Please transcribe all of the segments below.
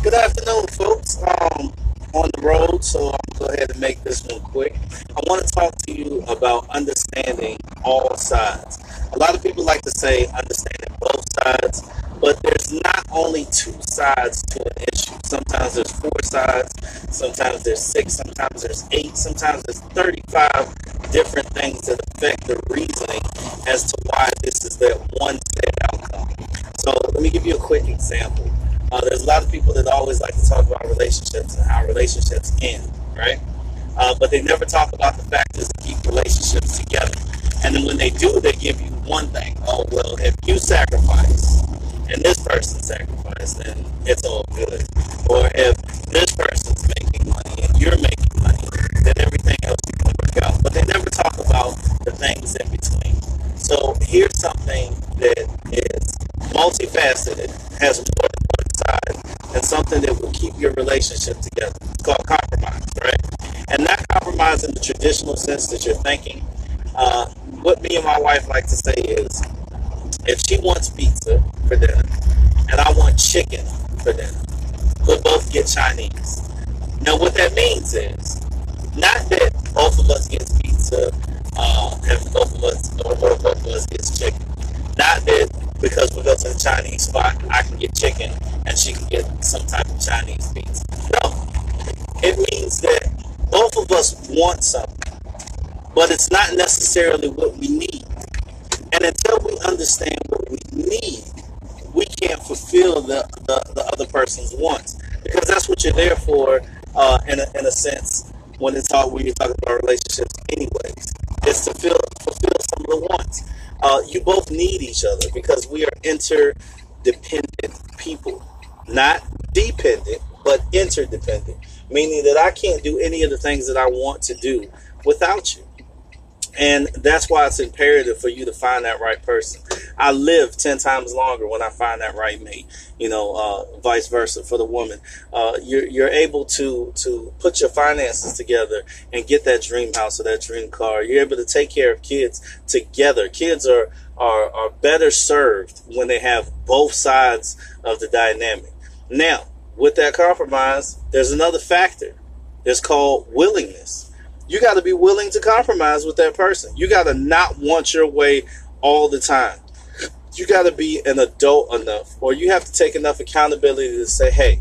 Good afternoon, folks. Um, on the road, so I'm gonna go ahead and make this one quick. I want to talk to you about understanding all sides. A lot of people like to say understanding both sides, but there's not only two sides to an issue. Sometimes there's four sides, sometimes there's six, sometimes there's eight, sometimes there's 35 different things that affect the reasoning as to why this is that one said outcome. So let me give you a quick example. Uh, there's a lot of people that always like to talk about relationships and how relationships end, right? Uh, but they never talk about the factors that keep relationships together. And then when they do, they give you one thing. Oh, well, if you sacrifice and this person sacrificed, then it's all good. Or if this person's making money and you're making money, then everything else is going to work out. But they never talk about the things in between. So here's something that is multifaceted, has more than and something that will keep your relationship together. It's called compromise, right? And not compromise in the traditional sense that you're thinking. Uh, what me and my wife like to say is, if she wants pizza for dinner and I want chicken for dinner, we'll both get Chinese. Now, what that means is not that both of us get pizza uh, and both of us or both of us gets chicken. Not that because we go to the Chinese spot, I can get chicken and she can get some type of Chinese pizza. No, it means that both of us want something, but it's not necessarily what we need. And until we understand what we need, we can't fulfill the, the, the other person's wants because that's what you're there for uh, in, a, in a sense when it's all when you're talking about relationships anyways is to fill, fulfill some of the wants uh, you both need each other because we are interdependent people not dependent but interdependent meaning that i can't do any of the things that i want to do without you and that's why it's imperative for you to find that right person. I live 10 times longer when I find that right mate, you know, uh, vice versa for the woman. Uh, you're, you're able to, to put your finances together and get that dream house or that dream car. You're able to take care of kids together. Kids are, are, are better served when they have both sides of the dynamic. Now, with that compromise, there's another factor. It's called willingness you got to be willing to compromise with that person. You got to not want your way all the time. You got to be an adult enough, or you have to take enough accountability to say, hey,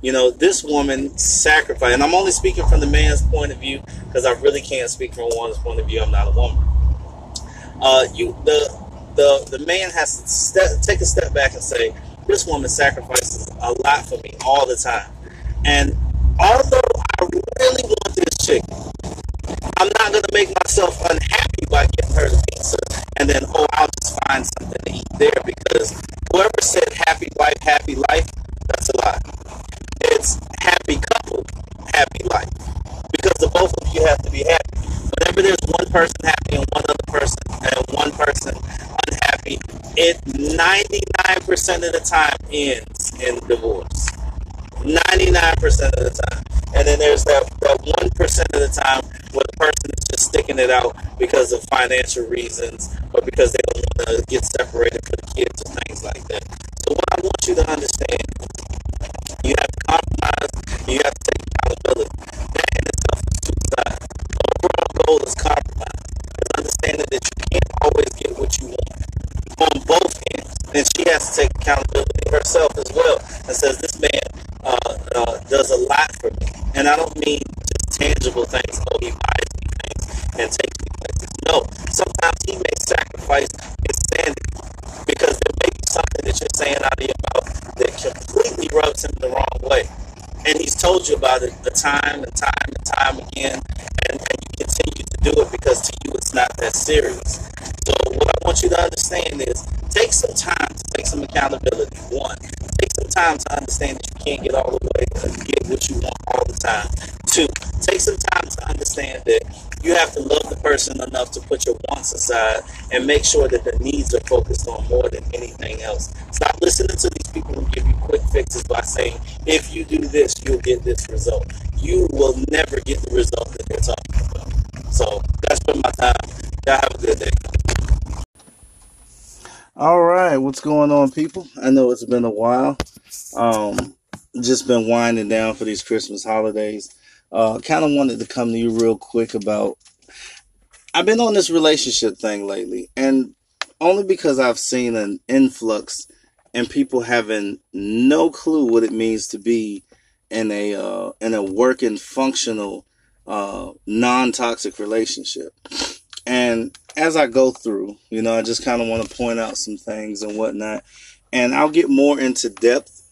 you know, this woman sacrificed, and I'm only speaking from the man's point of view because I really can't speak from a woman's point of view. I'm not a woman. Uh, you, the, the, the man has to step, take a step back and say, this woman sacrifices a lot for me all the time. And although I really want this chick, I'm not gonna make myself unhappy by getting her the pizza and then oh I'll just find something to eat there because whoever said happy wife, happy life, that's a lie. It's happy couple, happy life. Because the both of you have to be happy. Whenever there's one person happy and one other person and one person unhappy, it 99% of the time ends in divorce. 99% of the time. And then there's that, that 1% of the time where the person is just sticking it out because of financial reasons or because they don't want to get separated for the kids or things like that. So what I want you to understand, you have to compromise, you have to take accountability. That in itself is sides. The overall goal is compromise. It's understanding that you can't always get what you want on both ends. And she has to take accountability herself as well and says, this man uh, uh, does a lot for me. And I don't mean just tangible things. Oh, he buys me things and takes me places. No, sometimes he may sacrifice his sanity because there may be something that you're saying out of your mouth that completely rubs him the wrong way. And he's told you about it a time and time and time again, and, and you continue do it because to you it's not that serious. So what I want you to understand is take some time to take some accountability. One, take some time to understand that you can't get all the way to get what you want all the time. Two, take some time to understand that you have to love the person enough to put your wants aside and make sure that the needs are focused on more than anything else. Stop listening to these people who give you quick fixes by saying, if you do this, you'll get this result. You will never get the result that they're talking about. So that's been my time. Y'all have a good day. All right, what's going on, people? I know it's been a while. Um, just been winding down for these Christmas holidays. Uh, kind of wanted to come to you real quick about. I've been on this relationship thing lately, and only because I've seen an influx and people having no clue what it means to be in a uh, in a working, functional, uh, non toxic relationship. And as I go through, you know, I just kind of want to point out some things and whatnot. And I'll get more into depth.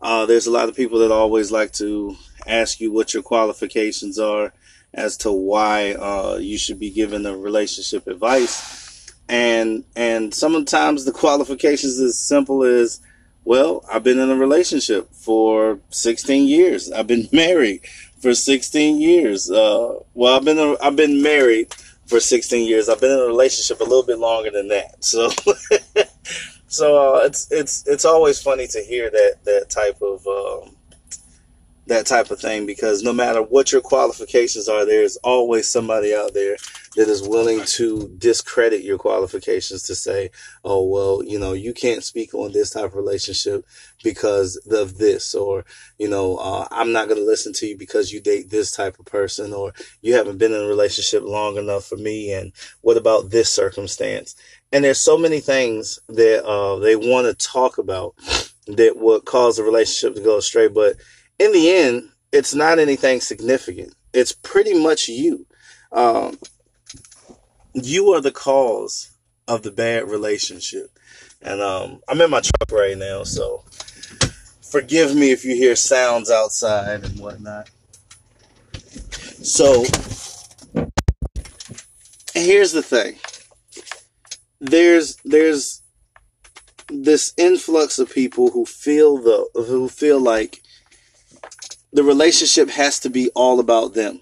Uh, there's a lot of people that always like to ask you what your qualifications are as to why uh, you should be given the relationship advice. And and sometimes the qualifications as simple as, well, I've been in a relationship for 16 years. I've been married for 16 years. Uh, well, I've been a, I've been married for 16 years. I've been in a relationship a little bit longer than that. So, so uh, it's it's it's always funny to hear that that type of um, that type of thing because no matter what your qualifications are, there's always somebody out there that is willing to discredit your qualifications to say, oh, well, you know, you can't speak on this type of relationship because of this, or, you know, uh, I'm not going to listen to you because you date this type of person, or you haven't been in a relationship long enough for me. And what about this circumstance? And there's so many things that, uh, they want to talk about that would cause a relationship to go astray. But in the end, it's not anything significant. It's pretty much you. Um, you are the cause of the bad relationship. And um, I'm in my truck right now, so forgive me if you hear sounds outside and whatnot. So here's the thing. There's there's this influx of people who feel the who feel like the relationship has to be all about them.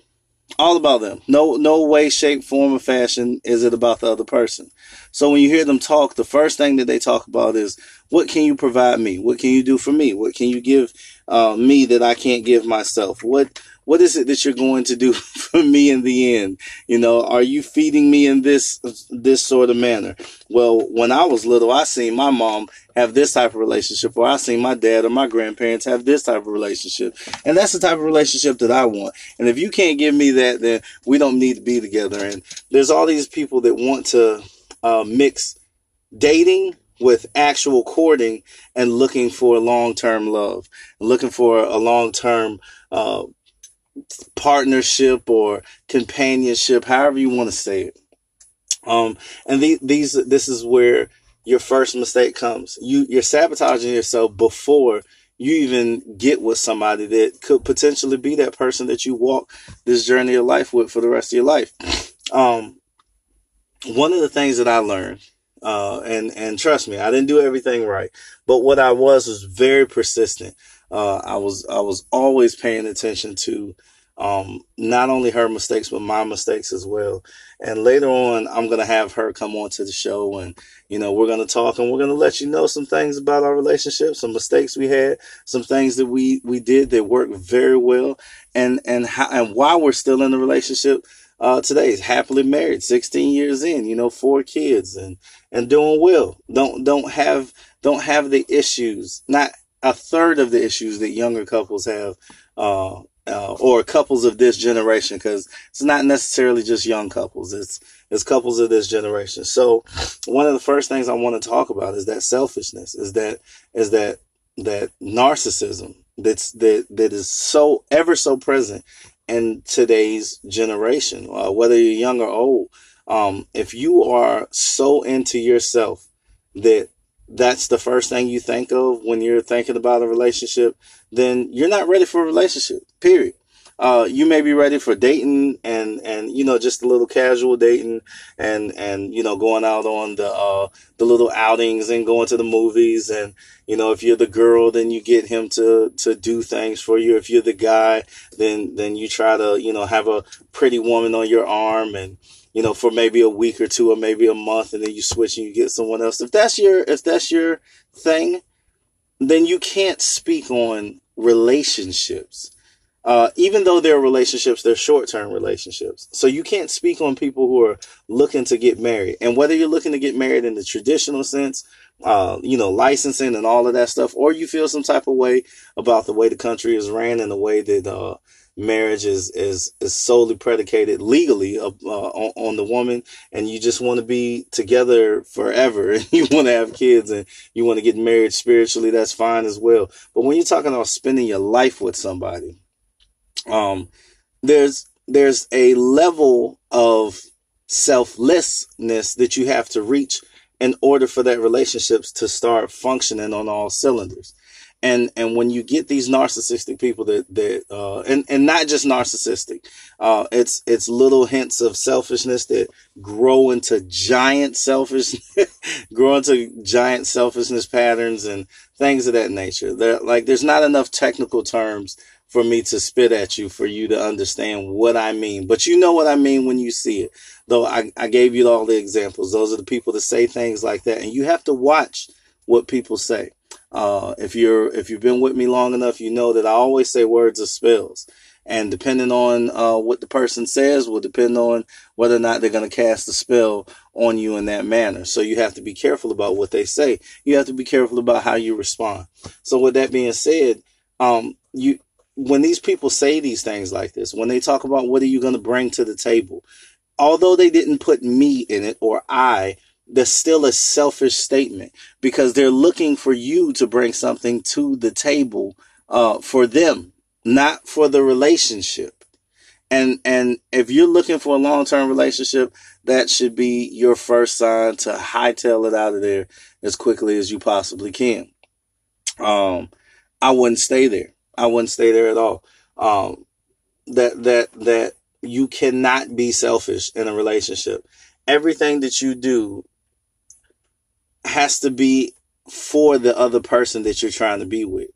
All about them. No, no way, shape, form, or fashion is it about the other person. So when you hear them talk, the first thing that they talk about is, what can you provide me? What can you do for me? What can you give uh, me that I can't give myself? What what is it that you're going to do for me in the end? You know, are you feeding me in this this sort of manner? Well, when I was little, I seen my mom have this type of relationship, or I seen my dad or my grandparents have this type of relationship, and that's the type of relationship that I want. And if you can't give me that, then we don't need to be together. And there's all these people that want to uh, mix dating with actual courting and looking for long term love, looking for a long term uh, partnership or companionship, however you want to say it. Um, and the, these, this is where your first mistake comes. You, you're sabotaging yourself before you even get with somebody that could potentially be that person that you walk this journey of life with for the rest of your life. Um, one of the things that I learned, uh, and, and trust me, I didn't do everything right, but what I was was very persistent uh, I was I was always paying attention to um, not only her mistakes but my mistakes as well. And later on, I'm gonna have her come on to the show, and you know we're gonna talk, and we're gonna let you know some things about our relationship, some mistakes we had, some things that we we did that worked very well, and and how and while we're still in the relationship. Uh, today is happily married, 16 years in, you know, four kids and, and doing well. Don't, don't have, don't have the issues, not a third of the issues that younger couples have, uh, uh, or couples of this generation, because it's not necessarily just young couples. It's it's couples of this generation. So, one of the first things I want to talk about is that selfishness. Is that is that that narcissism that's that that is so ever so present in today's generation, uh, whether you're young or old. Um, if you are so into yourself that that's the first thing you think of when you're thinking about a relationship, then you're not ready for a relationship, period. Uh, you may be ready for dating and, and, you know, just a little casual dating and, and, you know, going out on the, uh, the little outings and going to the movies. And, you know, if you're the girl, then you get him to, to do things for you. If you're the guy, then, then you try to, you know, have a pretty woman on your arm and, you know, for maybe a week or two or maybe a month and then you switch and you get someone else. If that's your, if that's your thing, then you can't speak on relationships. Uh, even though they're relationships, they're short term relationships. So you can't speak on people who are looking to get married. And whether you're looking to get married in the traditional sense uh, you know, licensing and all of that stuff, or you feel some type of way about the way the country is ran and the way that uh, marriage is is is solely predicated legally uh, on, on, the woman, and you just want to be together forever, and you want to have kids, and you want to get married spiritually, that's fine as well. But when you're talking about spending your life with somebody, um, there's there's a level of selflessness that you have to reach in order for that relationships to start functioning on all cylinders. And and when you get these narcissistic people that that uh, and and not just narcissistic, uh, it's it's little hints of selfishness that grow into giant selfish, grow into giant selfishness patterns and things of that nature. There like there's not enough technical terms for me to spit at you for you to understand what I mean. But you know what I mean when you see it. Though I, I gave you all the examples. Those are the people that say things like that. And you have to watch what people say. Uh, if you're if you've been with me long enough, you know that I always say words of spells. And depending on uh, what the person says will depend on whether or not they're going to cast a spell on you in that manner. So you have to be careful about what they say. You have to be careful about how you respond. So with that being said, um, you when these people say these things like this, when they talk about what are you going to bring to the table, although they didn't put me in it or I, there's still a selfish statement because they're looking for you to bring something to the table uh, for them, not for the relationship. And and if you're looking for a long term relationship, that should be your first sign to hightail it out of there as quickly as you possibly can. Um, I wouldn't stay there. I wouldn't stay there at all. Um, that that that you cannot be selfish in a relationship. Everything that you do has to be for the other person that you're trying to be with.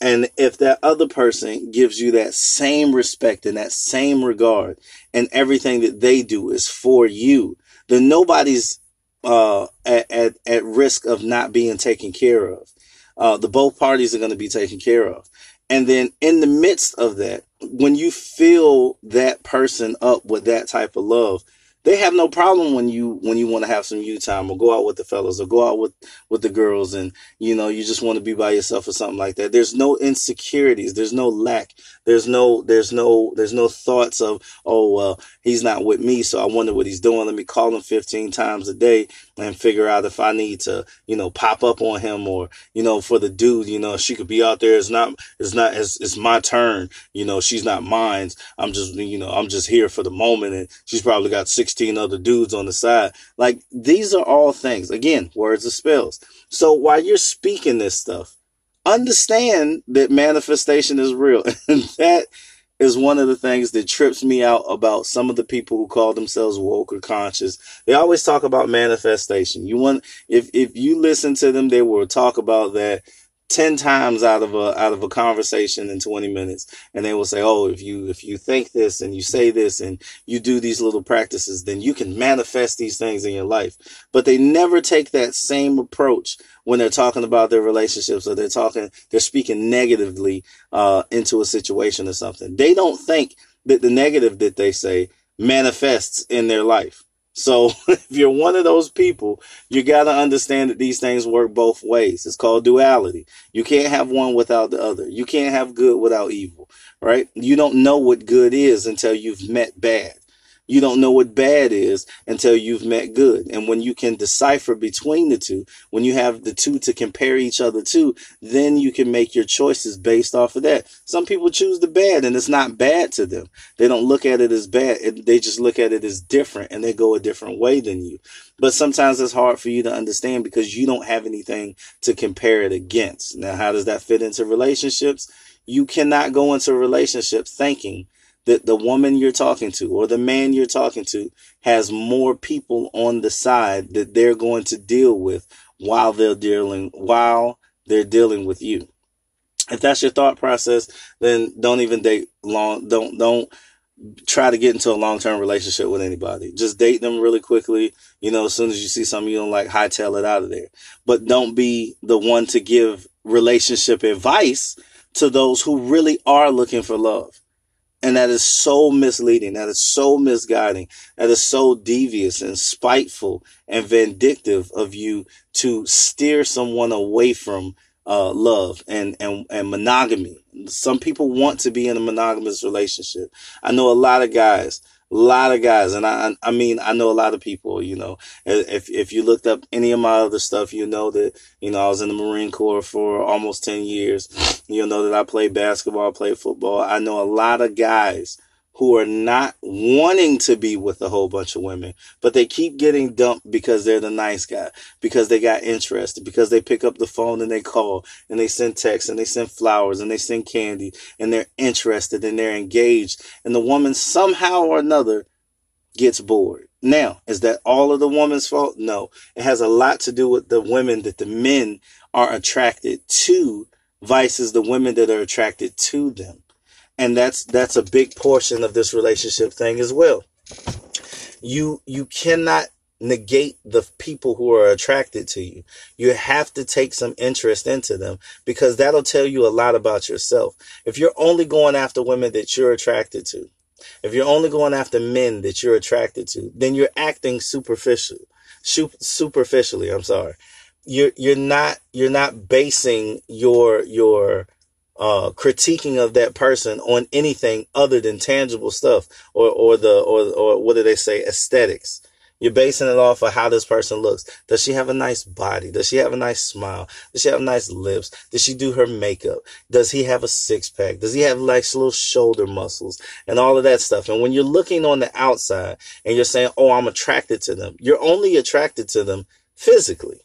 And if that other person gives you that same respect and that same regard and everything that they do is for you, then nobody's uh, at, at, at risk of not being taken care of. Uh, the both parties are going to be taken care of. And then in the midst of that, when you fill that person up with that type of love, they have no problem when you when you want to have some you time or go out with the fellas or go out with with the girls and you know you just want to be by yourself or something like that. There's no insecurities. There's no lack there's no there's no there's no thoughts of oh well he's not with me so i wonder what he's doing. Let me call him 15 times a day and figure out if i need to you know pop up on him or you know for the dude you know she could be out there. It's not it's not it's, it's my turn. You know she's not mine. I'm just you know i'm just here for the moment and she's probably got 16 other dudes on the side. Like these are all things, again, words of spells. So while you're speaking this stuff, understand that manifestation is real. And that is one of the things that trips me out about some of the people who call themselves woke or conscious. They always talk about manifestation. You want, if, if you listen to them, they will talk about that 10 times out of a out of a conversation in 20 minutes. And they will say oh if you if you think this and you say this and you do these little practices then you can manifest these things in your life. But they never take that same approach when they're talking about their relationships or they're talking they're speaking negatively uh, into a situation or something. They don't think that the negative that they say manifests in their life so if you're one of those people, you got to understand that these things work both ways. It's called duality. You can't have one without the other. You can't have good without evil, right? You don't know what good is until you've met bad. You don't know what bad is until you've met good. And when you can decipher between the two, when you have the two to compare each other to, then you can make your choices based off of that. Some people choose the bad and it's not bad to them. They don't look at it as bad. They just look at it as different and they go a different way than you. But sometimes it's hard for you to understand because you don't have anything to compare it against. Now, how does that fit into relationships? You cannot go into relationships thinking that the woman you're talking to or the man you're talking to has more people on the side that they're going to deal with while they're dealing while they're dealing with you. If that's your thought process, then don't even date long don't don't try to get into a long-term relationship with anybody. Just date them really quickly. You know, as soon as you see something you don't like, hightail it out of there. But don't be the one to give relationship advice to those who really are looking for love And that is so misleading. That is so misguiding. That is so devious and spiteful and vindictive of you to steer someone away from uh, love and, and, and monogamy. Some people want to be in a monogamous relationship. I know a lot of guys a lot of guys, and I, I mean, I know a lot of people. You know, if if you looked up any of my other stuff, you know that you know I was in the Marine Corps for almost ten years. You'll know that I played basketball, played football. I know a lot of guys who are not wanting to be with a whole bunch of women, but they keep getting dumped because they're the nice guy, because they got interested, because they pick up the phone and they call and they send texts and they send flowers and they send candy and they're interested and they're engaged. And the woman somehow or another gets bored. Now, is that all of the woman's fault? No. It has a lot to do with the women that the men are attracted to versus the women that are attracted to them and that's that's a big portion of this relationship thing as well. You you cannot negate the people who are attracted to you. You have to take some interest into them because that'll tell you a lot about yourself. If you're only going after women that you're attracted to if you're only going after men that you're attracted to then you're acting superficial superficially i'm sorry. You're you're not you're not basing your your uh, critiquing of that person on anything other than tangible stuff or, or the, or, or what do they say? Aesthetics. You're basing it off of how this person looks. Does she have a nice body? Does she have a nice smile? Does she have nice lips? Does she do her makeup? Does he have a six pack? Does he have like little shoulder muscles and all of that stuff? And when you're looking on the outside and you're saying, Oh, I'm attracted to them, you're only attracted to them physically.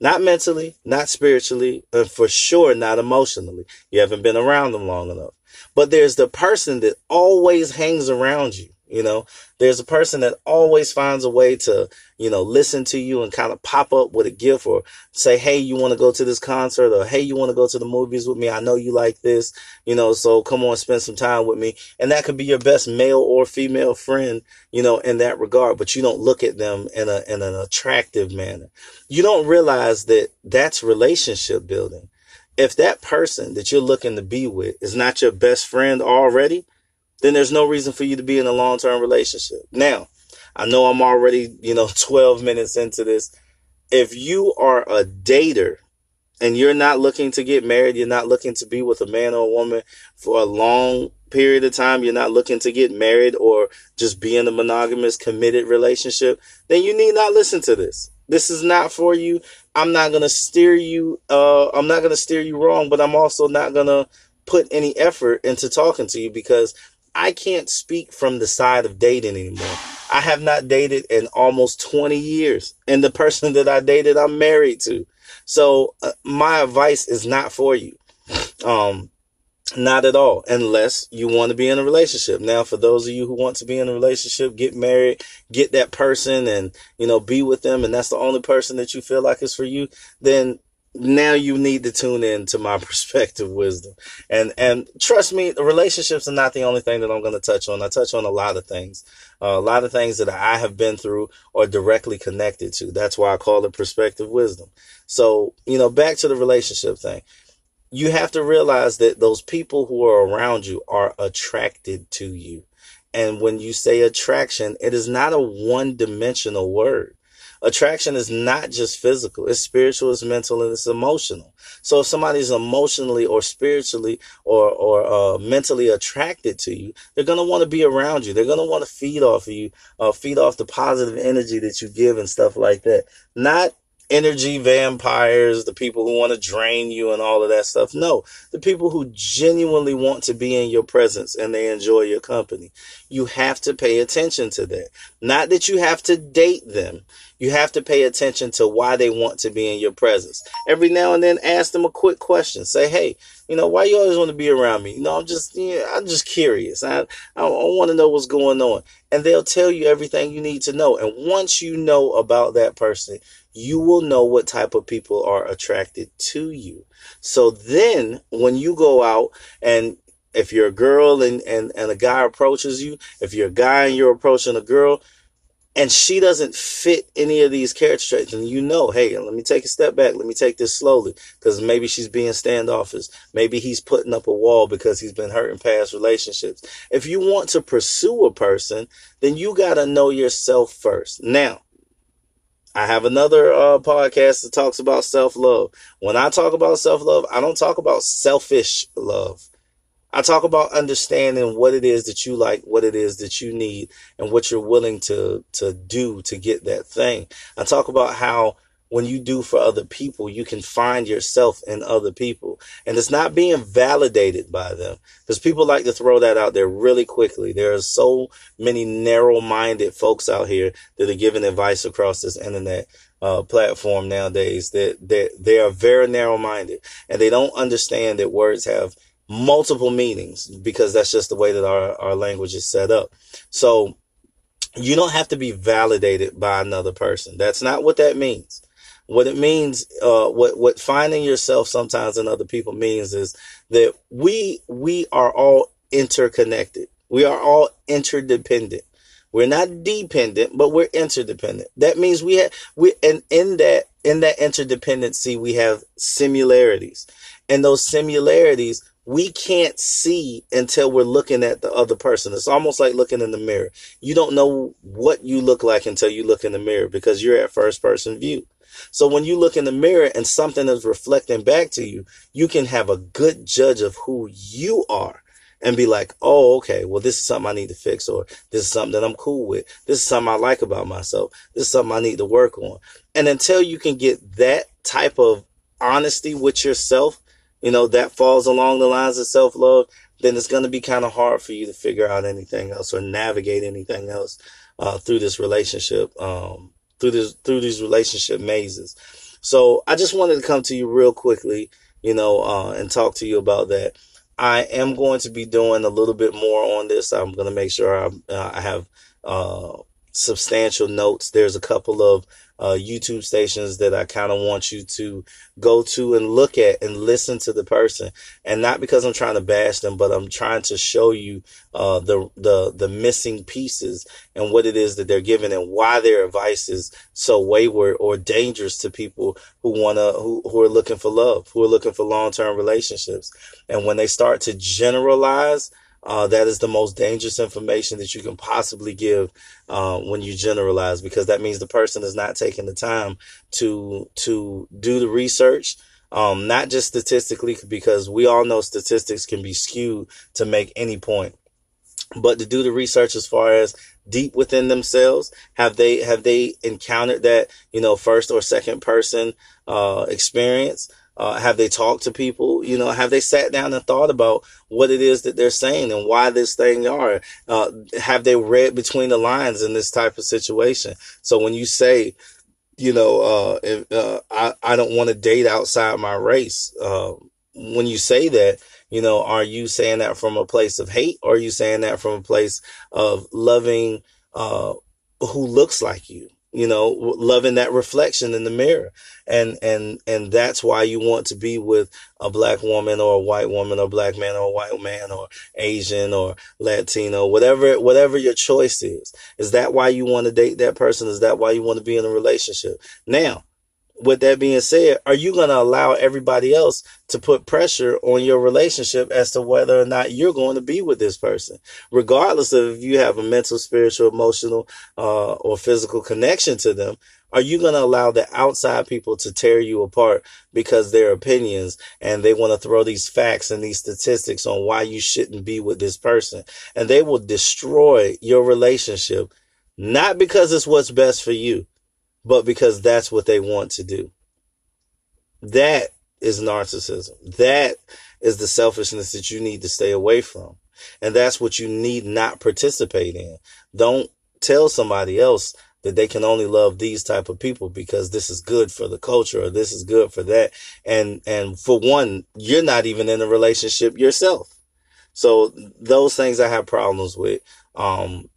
Not mentally, not spiritually, and for sure not emotionally. You haven't been around them long enough. But there's the person that always hangs around you. You know, there's a person that always finds a way to, you know, listen to you and kind of pop up with a gift or say, Hey, you want to go to this concert or Hey, you want to go to the movies with me? I know you like this, you know, so come on, spend some time with me. And that could be your best male or female friend, you know, in that regard, but you don't look at them in a, in an attractive manner. You don't realize that that's relationship building. If that person that you're looking to be with is not your best friend already, then there's no reason for you to be in a long term relationship. Now, I know I'm already, you know, 12 minutes into this. If you are a dater and you're not looking to get married, you're not looking to be with a man or a woman for a long period of time, you're not looking to get married or just be in a monogamous, committed relationship, then you need not listen to this. This is not for you. I'm not going to steer you. Uh, I'm not going to steer you wrong, but I'm also not going to put any effort into talking to you because I can't speak from the side of dating anymore. I have not dated in almost 20 years. And the person that I dated, I'm married to. So uh, my advice is not for you. Um, not at all, unless you want to be in a relationship. Now, for those of you who want to be in a relationship, get married, get that person and, you know, be with them. And that's the only person that you feel like is for you. Then now you need to tune in to my perspective wisdom. And and trust me the relationships are not the only thing that i'm going to touch on. I touch on a lot of things uh, a lot of things that i have been through or directly connected to. That's why i call it perspective wisdom. So you know back to the relationship thing. You have to realize that those people who are around you are attracted to you. And when you say attraction it is not a one dimensional word Attraction is not just physical. It's spiritual, it's mental, and it's emotional. So if somebody's emotionally or spiritually or, or, uh, mentally attracted to you, they're going to want to be around you. They're going to want to feed off of you, uh, feed off the positive energy that you give and stuff like that. Not energy vampires, the people who want to drain you and all of that stuff. No, the people who genuinely want to be in your presence and they enjoy your company. You have to pay attention to that. Not that you have to date them. You have to pay attention to why they want to be in your presence. Every now and then ask them a quick question. Say, hey, you know, why you always want to be around me? You know, I'm just, you know, I'm just curious. I, I, I want to know what's going on. And they'll tell you everything you need to know. And once you know about that person, you will know what type of people are attracted to you. So then when you go out and if you're a girl and, and, and a guy approaches you, if you're a guy and you're approaching a girl, and she doesn't fit any of these character traits and you know hey let me take a step back let me take this slowly because maybe she's being standoffish maybe he's putting up a wall because he's been hurt in past relationships if you want to pursue a person then you got to know yourself first now I have another uh, podcast that talks about self love. When I talk about self love, I don't talk about selfish love. I talk about understanding what it is that you like, what it is that you need, and what you're willing to, to do to get that thing. I talk about how when you do for other people, you can find yourself in other people. And it's not being validated by them because people like to throw that out there really quickly. There are so many narrow minded folks out here that are giving advice across this internet uh, platform nowadays that, that they are very narrow minded and they don't understand that words have multiple meanings because that's just the way that our, our language is set up. So you don't have to be validated by another person. That's not what that means. What it means, uh, what, what finding yourself sometimes in other people means is that we, we are all interconnected. We are all interdependent. We're not dependent, but we're interdependent. That means we have, we, and in that, in that interdependency, we have similarities and those similarities we can't see until we're looking at the other person. It's almost like looking in the mirror. You don't know what you look like until you look in the mirror because you're at first person view. So when you look in the mirror and something is reflecting back to you, you can have a good judge of who you are and be like, oh, okay, well, this is something I need to fix, or this is something that I'm cool with. This is something I like about myself. This is something I need to work on. And until you can get that type of honesty with yourself, you know, that falls along the lines of self love, then it's going to be kind of hard for you to figure out anything else or navigate anything else uh, through this relationship, um, through this through these relationship mazes. So I just wanted to come to you real quickly, you know, uh, and talk to you about that. I am going to be doing a little bit more on this. I'm going to make sure I, uh, I have uh, substantial notes. There's a couple of uh, YouTube stations that I kind of want you to go to and look at and listen to the person. And not because I'm trying to bash them, but I'm trying to show you uh, the the the missing pieces and what it is that they're giving and why their advice is so wayward or dangerous to people who wanna who, who are looking for love, who are looking for long term relationships. And when they start to generalize uh, that is the most dangerous information that you can possibly give uh, when you generalize, because that means the person is not taking the time to to do the research. Um, not just statistically, because we all know statistics can be skewed to make any point, but to do the research as far as deep within themselves, have they have they encountered that you know first or second person uh, experience? Uh, have they talked to people? You know, have they sat down and thought about what it is that they're saying and why this thing are? Uh, have they read between the lines in this type of situation? So when you say, you know, uh, if, uh, I, I don't want to date outside my race, uh, when you say that, you know, are you saying that from a place of hate or are you saying that from a place of loving, uh, who looks like you? You know, loving that reflection in the mirror. And, and, and that's why you want to be with a black woman or a white woman or black man or a white man or Asian or Latino, whatever, whatever your choice is. Is that why you want to date that person? Is that why you want to be in a relationship? Now, with that being said, are you going to allow everybody else to put pressure on your relationship as to whether or not you're going to be with this person? Regardless of if you have a mental, spiritual, emotional, uh, or physical connection to them, are you going to allow the outside people to tear you apart because their opinions and they want to throw these facts and these statistics on why you shouldn't be with this person? And they will destroy your relationship, not because it's what's best for you, but because that's what they want to do. That is narcissism. That is the selfishness that you need to stay away from. And that's what you need not participate in. Don't tell somebody else that they can only love these type of people because this is good for the culture or this is good for that. And, and for one, you're not even in a relationship yourself. So those things I have problems with. Um,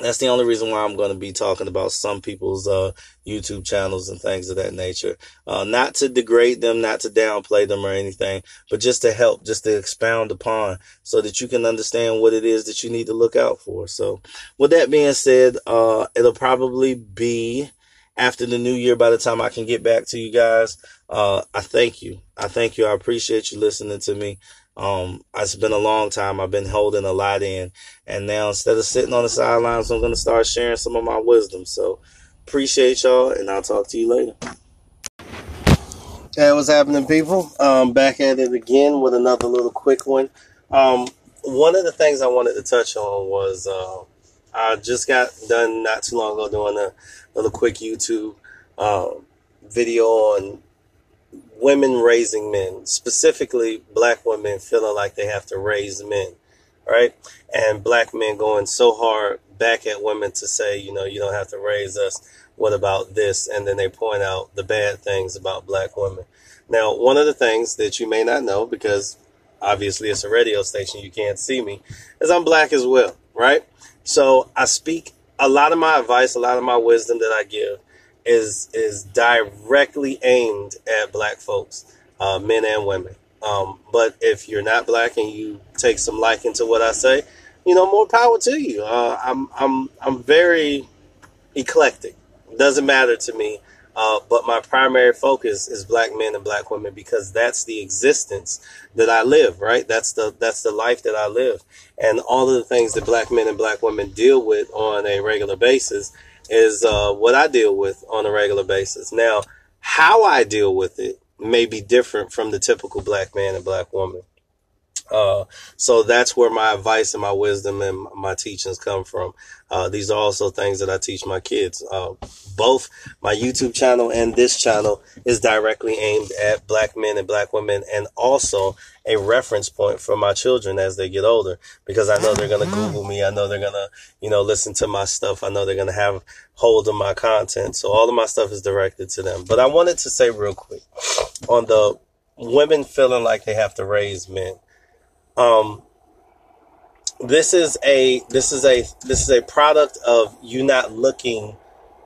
That's the only reason why I'm going to be talking about some people's uh, YouTube channels and things of that nature. Uh, not to degrade them, not to downplay them or anything, but just to help, just to expound upon so that you can understand what it is that you need to look out for. So, with that being said, uh, it'll probably be after the new year by the time I can get back to you guys. Uh, I thank you. I thank you. I appreciate you listening to me. Um, it's been a long time. I've been holding a lot in, and now instead of sitting on the sidelines, I'm going to start sharing some of my wisdom. So, appreciate y'all, and I'll talk to you later. Hey, what's happening, people? Um, back at it again with another little quick one. Um, one of the things I wanted to touch on was uh, I just got done not too long ago doing a little quick YouTube uh, video on women raising men, specifically black women feeling like they have to raise men, right? And black men going so hard back at women to say, you know, you don't have to raise us. What about this? And then they point out the bad things about black women. Now, one of the things that you may not know, because obviously it's a radio station, you can't see me, is I'm black as well, right? So I speak a lot of my advice, a lot of my wisdom that I give is is directly aimed at black folks, uh, men and women. Um, but if you're not black and you take some liking to what I say, you know, more power to you. Uh, I'm I'm I'm very eclectic. Doesn't matter to me. Uh, but my primary focus is black men and black women because that's the existence that I live, right? That's the that's the life that I live, and all of the things that black men and black women deal with on a regular basis is uh, what I deal with on a regular basis. Now, how I deal with it may be different from the typical black man and black woman. Uh, so that's where my advice and my wisdom and my teachings come from. Uh, these are also things that I teach my kids. Uh, both my YouTube channel and this channel is directly aimed at black men and black women and also a reference point for my children as they get older because I know they're going to Google me. I know they're going to, you know, listen to my stuff. I know they're going to have hold of my content. So all of my stuff is directed to them. But I wanted to say real quick on the women feeling like they have to raise men. Um, this is a this is a this is a product of you not looking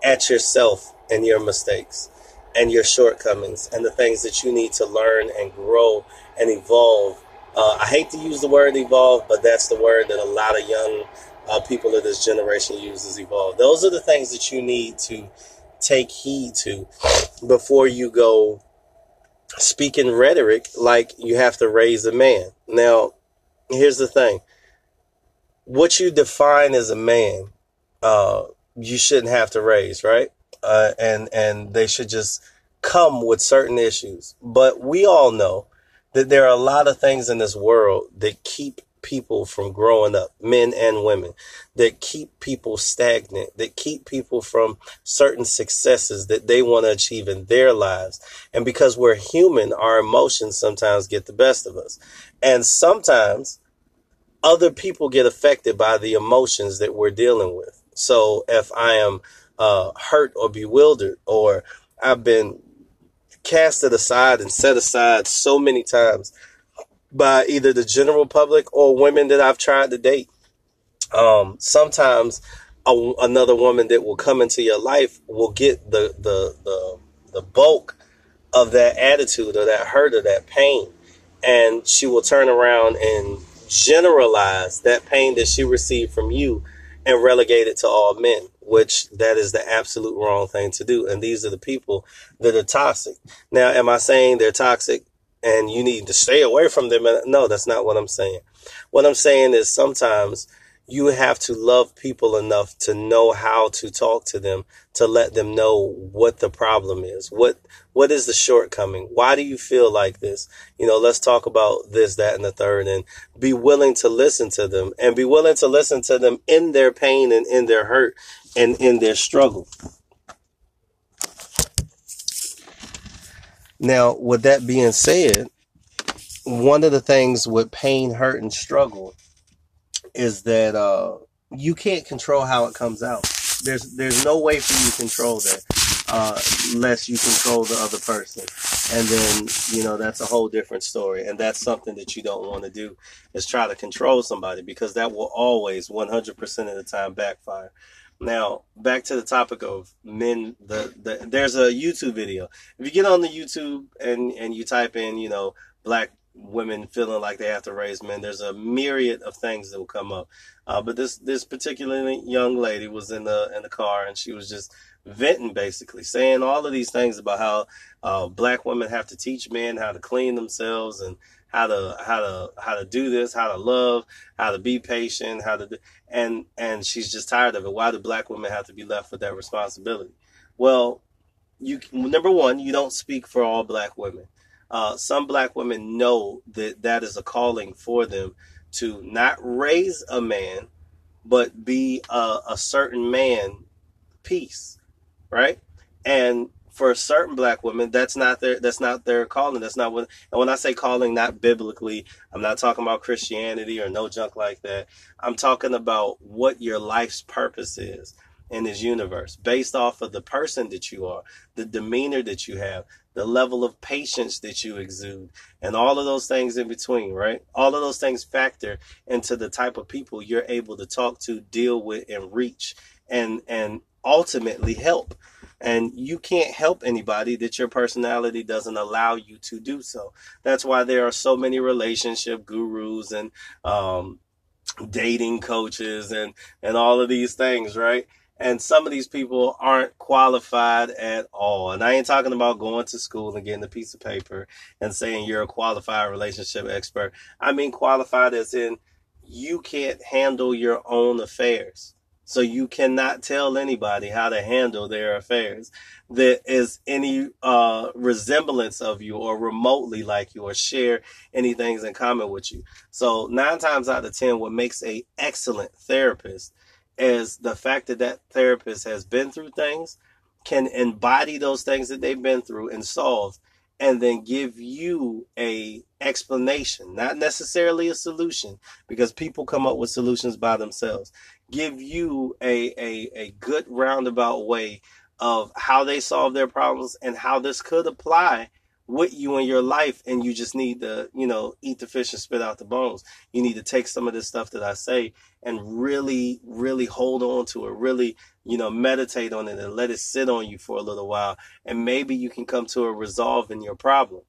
at yourself and your mistakes and your shortcomings and the things that you need to learn and grow and evolve. Uh, I hate to use the word evolve, but that's the word that a lot of young uh, people of this generation uses evolve. Those are the things that you need to take heed to before you go speaking rhetoric like you have to raise a man. Now, here's the thing what you define as a man, uh, you shouldn't have to raise, right? Uh, and and they should just come with certain issues. But we all know that there are a lot of things in this world that keep people from growing up, men and women, that keep people stagnant, that keep people from certain successes that they want to achieve in their lives. And because we're human, our emotions sometimes get the best of us. And sometimes other people get affected by the emotions that we're dealing with. So if I am uh, hurt or bewildered, or I've been casted aside and set aside so many times by either the general public or women that I've tried to date. Um, sometimes a, another woman that will come into your life will get the, the, the, the bulk of that attitude or that hurt or that pain. And she will turn around and generalize that pain that she received from you and relegate it to all men, which that is the absolute wrong thing to do. And these are the people that are toxic. Now, am I saying they're toxic and you need to stay away from them? No, that's not what I'm saying. What I'm saying is sometimes you have to love people enough to know how to talk to them to let them know what the problem is. What what is the shortcoming? Why do you feel like this? You know let's talk about this that and the third and be willing to listen to them and be willing to listen to them in their pain and in their hurt and in their struggle. Now with that being said one of the things with pain hurt and struggle is that uh, you can't control how it comes out. There's there's no way for you to control that uh, unless you control the other person. and then you know that's a whole different story and that's something that you don't want to do is try to control somebody because that will always 100% of the time backfire now back to the topic of men the, the there's a youtube video if you get on the youtube and and you type in you know black women feeling like they have to raise men there's a myriad of things that will come up uh, but this this particular young lady was in the in the car and she was just venting basically, saying all of these things about how uh, black women have to teach men how to clean themselves and how to how to how to do this, how to love, how to be patient, how to and and she's just tired of it. Why do black women have to be left with that responsibility? Well, you number one, you don't speak for all black women. Uh, some black women know that that is a calling for them to not raise a man, but be a, a certain man piece right? And for certain black women, that's not their that's not their calling. That's not what. And when I say calling, not biblically, I'm not talking about Christianity or no junk like that. I'm talking about what your life's purpose is in this universe, based off of the person that you are, the demeanor that you have, the level of patience that you exude, and all of those things in between. Right? All of those things factor into the type of people you're able to talk to, deal with, and reach, and and ultimately help. And you can't help anybody that your personality doesn't allow you to do so. That's why there are so many relationship gurus and um, dating coaches and, and all of these things, right? And some of these people aren't qualified at all. And I ain't talking about going to school and getting a piece of paper and saying you're a qualified relationship expert. I mean, qualified as in you can't handle your own affairs. So you cannot tell anybody how to handle their affairs. There is any uh, resemblance of you or remotely like you or share any things in common with you. So nine times out of 10, what makes a excellent therapist is the fact that that therapist has been through things, can embody those things that they've been through and solve and then give you a explanation, not necessarily a solution, because people come up with solutions by themselves. Give you a, a, a good roundabout way of how they solve their problems and how this could apply with you in your life and you just need to, you know, eat the fish and spit out the bones. You need to take some of this stuff that I say and really, really hold on to it, really, you know, meditate on it and let it sit on you for a little while. And maybe you can come to a resolve in your problem.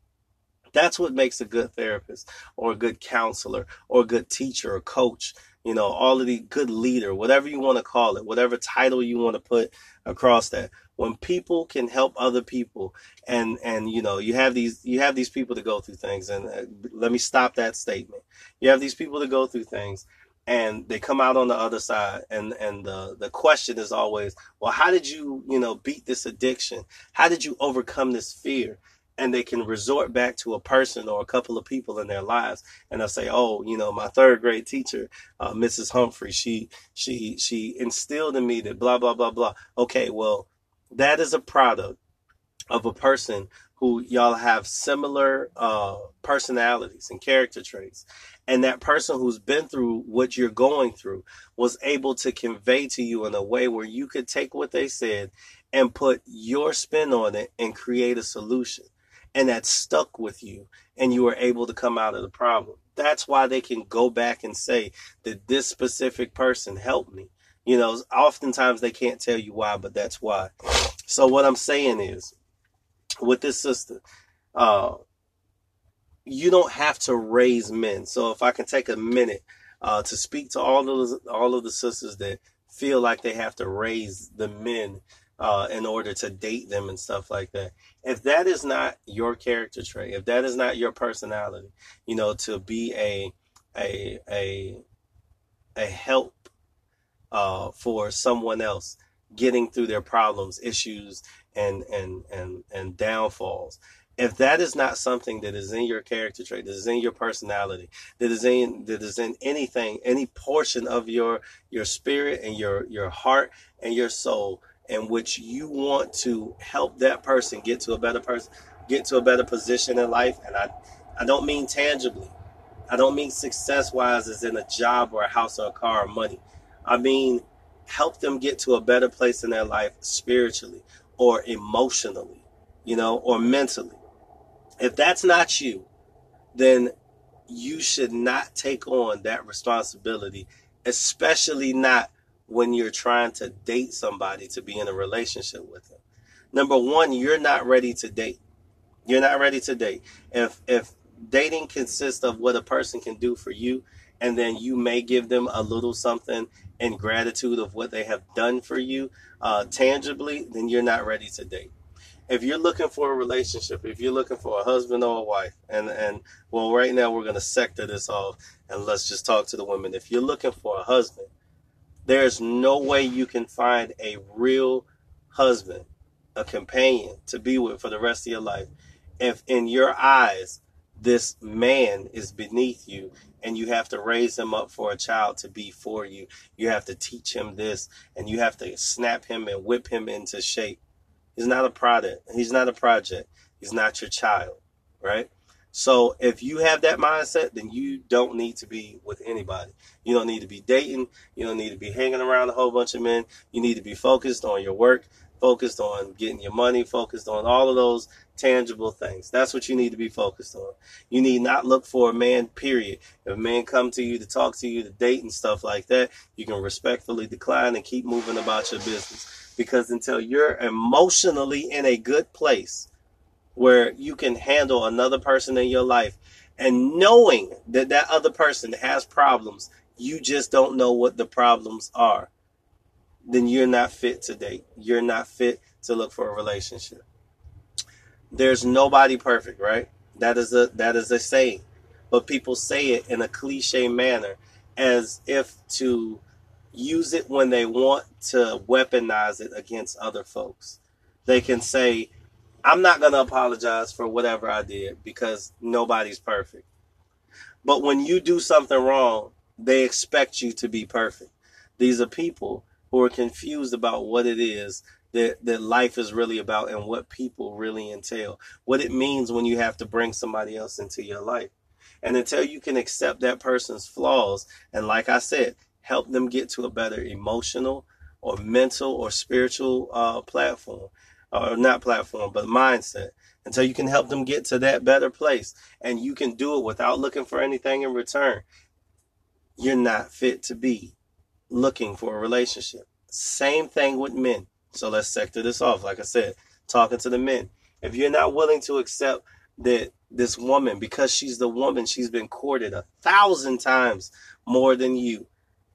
That's what makes a good therapist or a good counselor or a good teacher or coach you know, all of the good leader, whatever you want to call it, whatever title you want to put across that. When people can help other people, and and you know, you have these you have these people to go through things, and uh, let me stop that statement. You have these people to go through things, and they come out on the other side, and and the the question is always, well, how did you you know beat this addiction? How did you overcome this fear? and they can resort back to a person or a couple of people in their lives and they'll say oh you know my third grade teacher uh, mrs humphrey she she she instilled in me that blah blah blah blah okay well that is a product of a person who y'all have similar uh, personalities and character traits and that person who's been through what you're going through was able to convey to you in a way where you could take what they said and put your spin on it and create a solution and that stuck with you and you were able to come out of the problem. That's why they can go back and say that this specific person helped me. You know, oftentimes they can't tell you why, but that's why. So what I'm saying is, with this sister, uh, you don't have to raise men. So if I can take a minute uh, to speak to all of the, all of the sisters that feel like they have to raise the men uh, in order to date them and stuff like that. If that is not your character trait, if that is not your personality, you know, to be a a a a help uh, for someone else getting through their problems, issues, and and and and downfalls. If that is not something that is in your character trait, that is in your personality, that is in that is in anything, any portion of your your spirit and your your heart and your soul, in which you want to help that person get to a better person, get to a better position in life. And I, I don't mean tangibly. I don't mean success wise as in a job or a house or a car or money. I mean help them get to a better place in their life spiritually or emotionally, you know, or mentally. If that's not you, then you should not take on that responsibility, especially not when you're trying to date somebody to be in a relationship with them. Number one, you're not ready to date. You're not ready to date. If if dating consists of what a person can do for you, and then you may give them a little something in gratitude of what they have done for you uh, tangibly, then you're not ready to date. If you're looking for a relationship, if you're looking for a husband or a wife, and and well, right now we're gonna sector this off, and let's just talk to the women. If you're looking for a husband, there's no way you can find a real husband, a companion to be with for the rest of your life, if in your eyes this man is beneath you and you have to raise him up for a child to be for you. You have to teach him this and you have to snap him and whip him into shape. He's not a product. He's not a project. He's not your child, right? So if you have that mindset, then you don't need to be with anybody. You don't need to be dating. You don't need to be hanging around a whole bunch of men. You need to be focused on your work, focused on getting your money, focused on all of those tangible things. That's what you need to be focused on. You need not look for a man, period. If a man come to you to talk to you, to date and stuff like that, you can respectfully decline and keep moving about your business. Because until you're emotionally in a good place where you can handle another person in your life and knowing that that other person has problems, you just don't know what the problems are, then you're not fit to date. You're not fit to look for a relationship there's nobody perfect, right? That is a that is a saying. But people say it in a cliche manner as if to use it when they want to weaponize it against other folks. They can say, I'm not going to apologize for whatever I did because nobody's perfect. But when you do something wrong, they expect you to be perfect. These are people who are confused about what it is that, that life is really about and what people really entail, what it means when you have to bring somebody else into your life. And until you can accept that person's flaws, and like I said, help them get to a better emotional or mental or spiritual uh, platform, or not platform, but mindset, until you can help them get to that better place, and you can do it without looking for anything in return, you're not fit to be looking for a relationship. Same thing with men. So let's sector this off. Like I said, talking to the men. If you're not willing to accept that this woman, because she's the woman, she's been courted a thousand times more than you.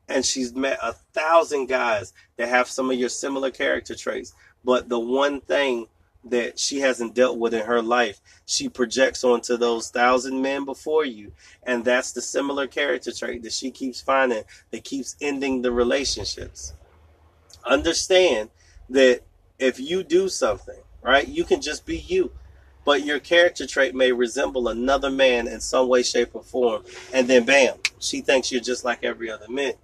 And she's met a thousand guys that have some of your similar character traits. But the one thing that she hasn't dealt with in her life, she projects onto those thousand men before you. And that's the similar character trait that she keeps finding that keeps ending the relationships. Understand that if you do something, right, you can just be you. But your character trait may resemble another man in some way, shape, or form. And then bam, she thinks you're just like every other man.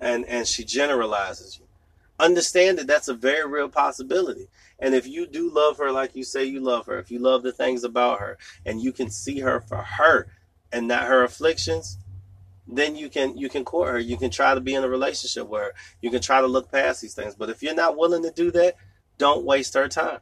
And and she generalizes you. Understand that that's a very real possibility. And if you do love her like you say you love her, if you love the things about her, and you can see her for her and not her afflictions, then you can you can court her. You can try to be in a relationship with her. You can try to look past these things. But if you're not willing to do that, don't waste her time.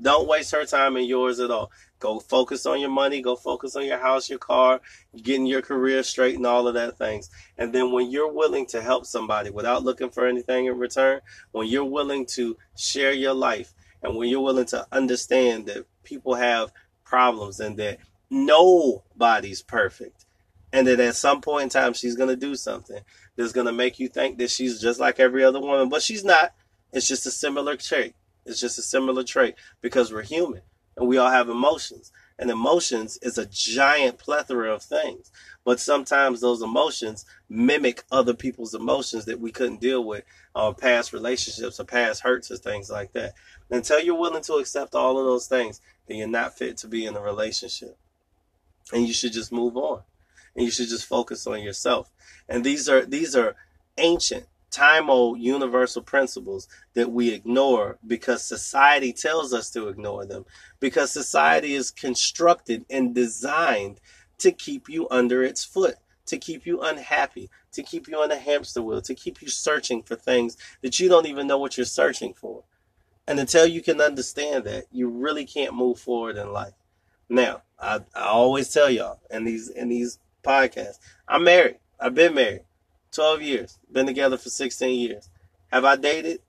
Don't waste her time and yours at all. Go focus on your money. Go focus on your house, your car, getting your career straight, and all of that things. And then when you're willing to help somebody without looking for anything in return, when you're willing to share your life, and when you're willing to understand that people have problems and that nobody's perfect and that at some point in time she's going to do something that's going to make you think that she's just like every other woman but she's not. It's just a similar trait. It's just a similar trait because we're human and we all have emotions and emotions is a giant plethora of things. But sometimes those emotions mimic other people's emotions that we couldn't deal with or past relationships or past hurts or things like that. Until you're willing to accept all of those things then you're not fit to be in a relationship. And you should just move on. And you should just focus on yourself. And these are these are ancient, time old universal principles that we ignore because society tells us to ignore them. Because society is constructed and designed to keep you under its foot, to keep you unhappy, to keep you on a hamster wheel, to keep you searching for things that you don't even know what you're searching for. And until you can understand that, you really can't move forward in life. Now, I, I always tell y'all in these in these podcasts, I'm married. I've been married 12 years, been together for 16 years. Have I dated?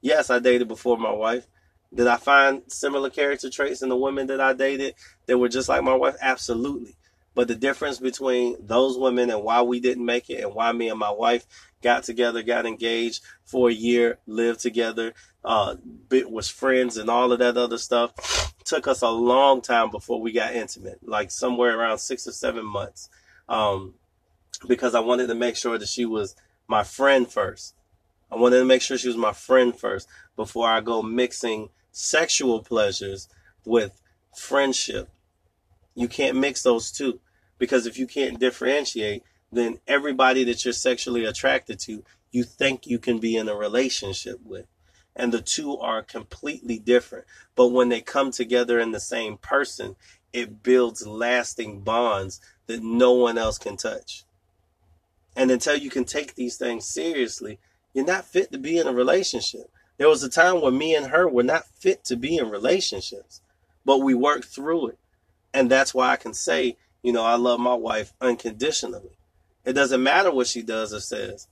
Yes, I dated before my wife. Did I find similar character traits in the women that I dated that were just like my wife? Absolutely. But the difference between those women and why we didn't make it and why me and my wife got together, got engaged for a year, lived together, uh, was friends and all of that other stuff, took us a long time before we got intimate, like somewhere around six or seven months. Um, because I wanted to make sure that she was my friend first. I wanted to make sure she was my friend first before I go mixing sexual pleasures with friendship. You can't mix those two because if you can't differentiate, then everybody that you're sexually attracted to, you think you can be in a relationship with. And the two are completely different. But when they come together in the same person, it builds lasting bonds that no one else can touch. And until you can take these things seriously, you're not fit to be in a relationship. There was a time when me and her were not fit to be in relationships, but we worked through it. And that's why I can say, you know, I love my wife unconditionally. It doesn't matter what she does or says.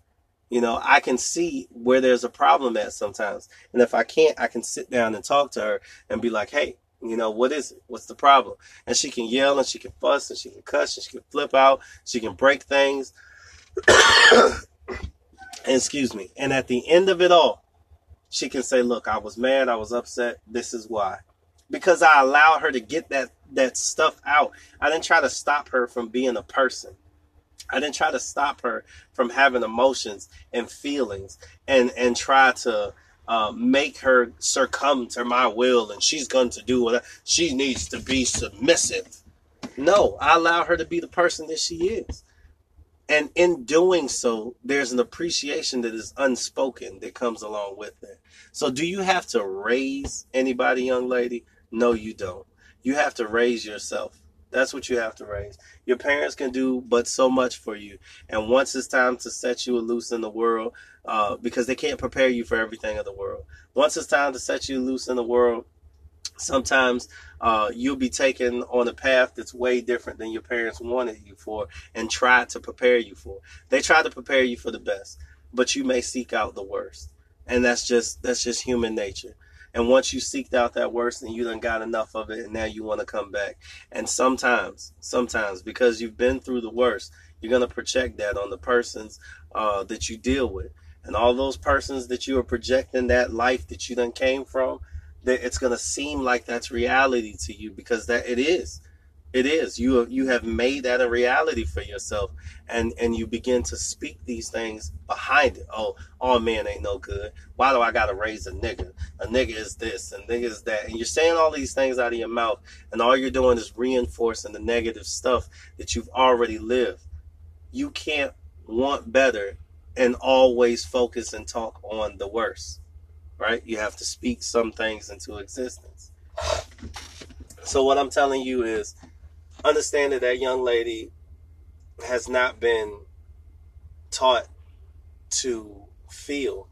You know, I can see where there's a problem at sometimes. And if I can't, I can sit down and talk to her and be like, hey, you know, what is it? What's the problem? And she can yell and she can fuss and she can cuss and she can flip out. She can break things. excuse me. And at the end of it all, she can say, "Look, I was mad. I was upset. This is why." Because I allowed her to get that that stuff out. I didn't try to stop her from being a person. I didn't try to stop her from having emotions and feelings and and try to uh, make her succumb to my will and she's going to do what she needs to be submissive. No, I allow her to be the person that she is. And in doing so, there's an appreciation that is unspoken that comes along with it. So, do you have to raise anybody, young lady? No, you don't. You have to raise yourself. That's what you have to raise. Your parents can do but so much for you. And once it's time to set you loose in the world, uh, because they can't prepare you for everything of the world. Once it's time to set you loose in the world, sometimes uh, you'll be taken on a path that's way different than your parents wanted you for and tried to prepare you for. They try to prepare you for the best, but you may seek out the worst. And that's just that's just human nature. And once you seeked out that worst and you done got enough of it and now you want to come back. And sometimes, sometimes because you've been through the worst, you're gonna project that on the persons uh, that you deal with. And all those persons that you are projecting that life that you done came from, that it's going to seem like that's reality to you because that it is. It is. You have, you have made that a reality for yourself and and you begin to speak these things behind it. Oh all man ain't no good. Why do i gotta raise a nigga? A nigga is this and nigga is that. And you're saying all these things out of your mouth and all you're doing is reinforcing the negative stuff that you've already lived. You can't want better and always focus and talk on the worst right? You have to speak some things into existence. So, what I'm telling you is understand that that young lady has not been taught to feel.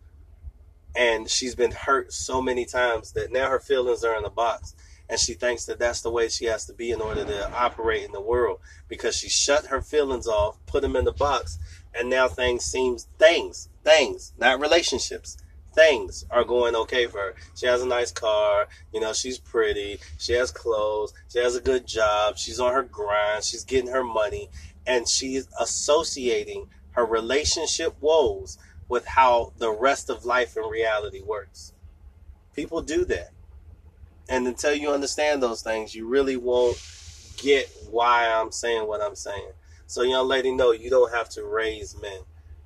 And she's been hurt so many times that now her feelings are in a box. And she thinks that that's the way she has to be in order to operate in the world because she shut her feelings off, put them in the box, and now things seems things, things, not relationships, things are going okay for her. She has a nice car, you know, she's pretty, she has clothes, she has a good job, she's on her grind, she's getting her money, and she's associating her relationship woes with how the rest of life in reality works. People do that. And until you understand those things, you really won't get why I'm saying what I'm saying. So, young lady, know you don't have to raise men.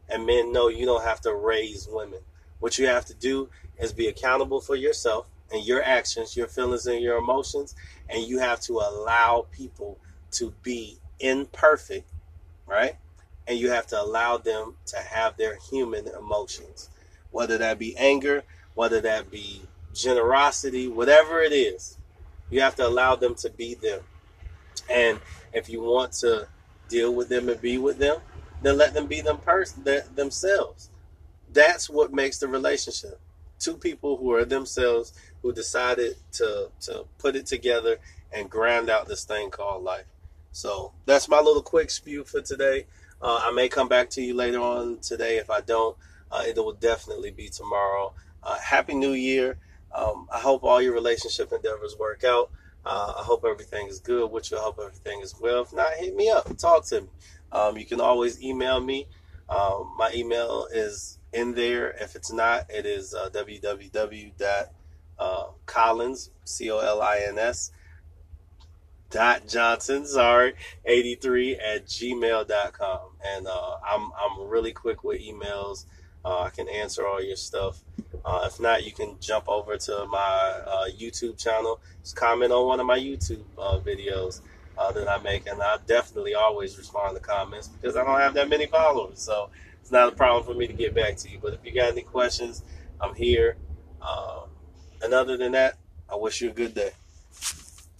And men know you don't have to raise women. What you have to do is be accountable for yourself and your actions, your feelings, and your emotions. And you have to allow people to be imperfect, right? And you have to allow them to have their human emotions, whether that be anger, whether that be generosity, whatever it is. You have to allow them to be them. And if you want to deal with them and be with them, then let them be them person themselves. That's what makes the relationship. Two people who are themselves, who decided to to put it together and grind out this thing called life. So that's my little quick spew for today. Uh, I may come back to you later on today. If I don't, uh, it will definitely be tomorrow. Uh, Happy New Year. Um, I hope all your relationship endeavors work out. Uh, I hope everything is good with you. I hope everything is well. If not, hit me up. Talk to me. Um, you can always email me. Um, my email is in there. If it's not, it is uh, www.collins, C O L I N S, dot Johnson, sorry, 83 at gmail.com. And uh, I'm, I'm really quick with emails. Uh, I can answer all your stuff. Uh, if not, you can jump over to my uh, YouTube channel. Just comment on one of my YouTube uh, videos uh, that I make, and I definitely always respond to comments because I don't have that many followers. So it's not a problem for me to get back to you. But if you got any questions, I'm here. Uh, and other than that, I wish you a good day.